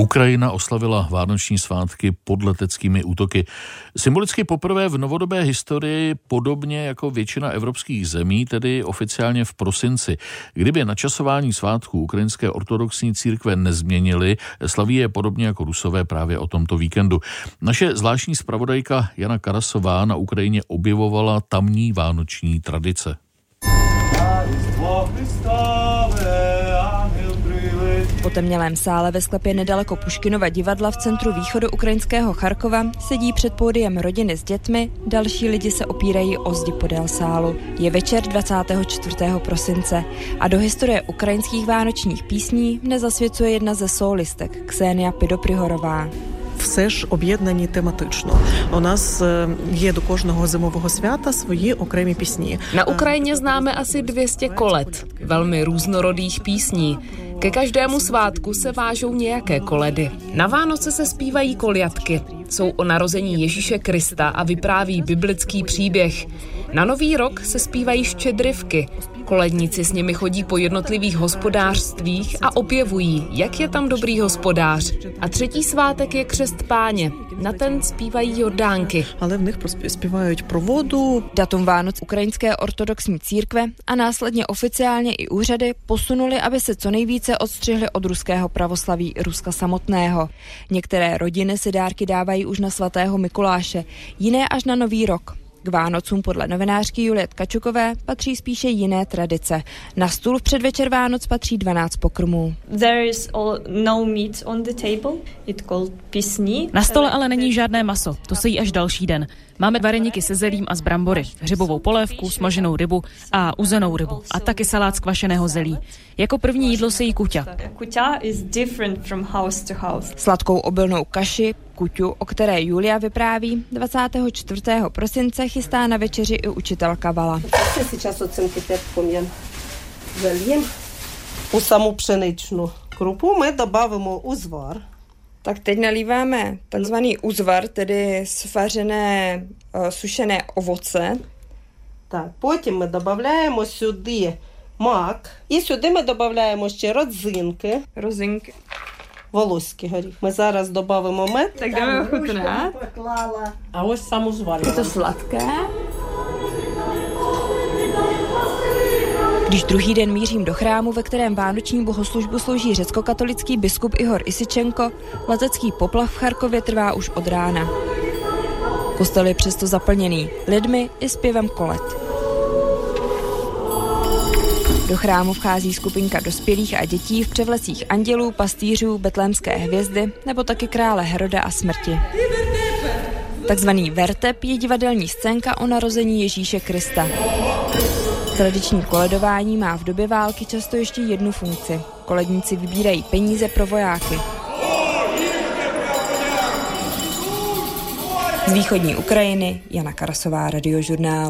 Ukrajina oslavila vánoční svátky pod leteckými útoky. Symbolicky poprvé v novodobé historii, podobně jako většina evropských zemí, tedy oficiálně v prosinci. Kdyby načasování svátků ukrajinské ortodoxní církve nezměnily, slaví je podobně jako rusové právě o tomto víkendu. Naše zvláštní zpravodajka Jana Karasová na Ukrajině objevovala tamní vánoční tradice. Potemnělém sále ve sklepě nedaleko Puškinova divadla v centru východu ukrajinského Charkova sedí před pódiem rodiny s dětmi, další lidi se opírají o zdi podél sálu. Je večer 24. prosince a do historie ukrajinských vánočních písní nezasvěcuje jedna ze solistek, Ksenia Pidoprihorová все ж об'єднані тематично. У нас є до кожного зимового свята свої окремі пісні. Na Ukrajině známe asi 200 kolet, velmi různorodých písní. Ke každému svátku se vážou nějaké koledy. Na Vánoce se zpívají koliatky. jsou o narození Ježíše Krista a vypráví biblický příběh. Na Nový rok se zpívají štědrivky. Koledníci s nimi chodí po jednotlivých hospodářstvích a objevují, jak je tam dobrý hospodář. A třetí svátek je křest páně. Na ten zpívají Jordánky. Ale v nich zpívají pro vodu. Datum Vánoc ukrajinské ortodoxní církve a následně oficiálně i úřady posunuli, aby se co nejvíce odstřihli od ruského pravoslaví Ruska samotného. Některé rodiny si dárky dávají už na svatého Mikuláše, jiné až na Nový rok. K Vánocům podle novinářky Julie Tkačukové patří spíše jiné tradice. Na stůl v předvečer Vánoc patří 12 pokrmů. No na stole ale není žádné maso, to se jí až další den. Máme vareniky se zelím a z brambory, hřibovou polévku, smaženou rybu a uzenou rybu a taky salát z kvašeného zelí. Jako první jídlo se jí kuťa. Sladkou obilnou kaši, kuťu, o které Julia vypráví, 24. prosince chystá na večeři i učitelka Vala. U саму pšeničnu krupu my dobavíme uzvar. Tak teď nalíváme takzvaný uzvar, tedy svařené uh, sušené ovoce. Так, потім ми додаємо сюди мак. І сюди ми додаємо ще родзинки. Розинки. Волоський горіх. Ми зараз додаємо мед. Так jdeme ochutnat. А ось саму зварю. Je to sladké. Když druhý den mířím do chrámu, ve kterém vánoční bohoslužbu slouží řecko-katolický biskup Ihor Isičenko, letecký poplav v Charkově trvá už od rána. Kostel je přesto zaplněný lidmi i zpěvem kolet. Do chrámu vchází skupinka dospělých a dětí v převlecích andělů, pastýřů, betlémské hvězdy nebo taky krále Heroda a smrti. Takzvaný vertep je divadelní scénka o narození Ježíše Krista. Tradiční koledování má v době války často ještě jednu funkci. Koledníci vybírají peníze pro vojáky. Z východní Ukrajiny Jana Karasová, radiožurnál.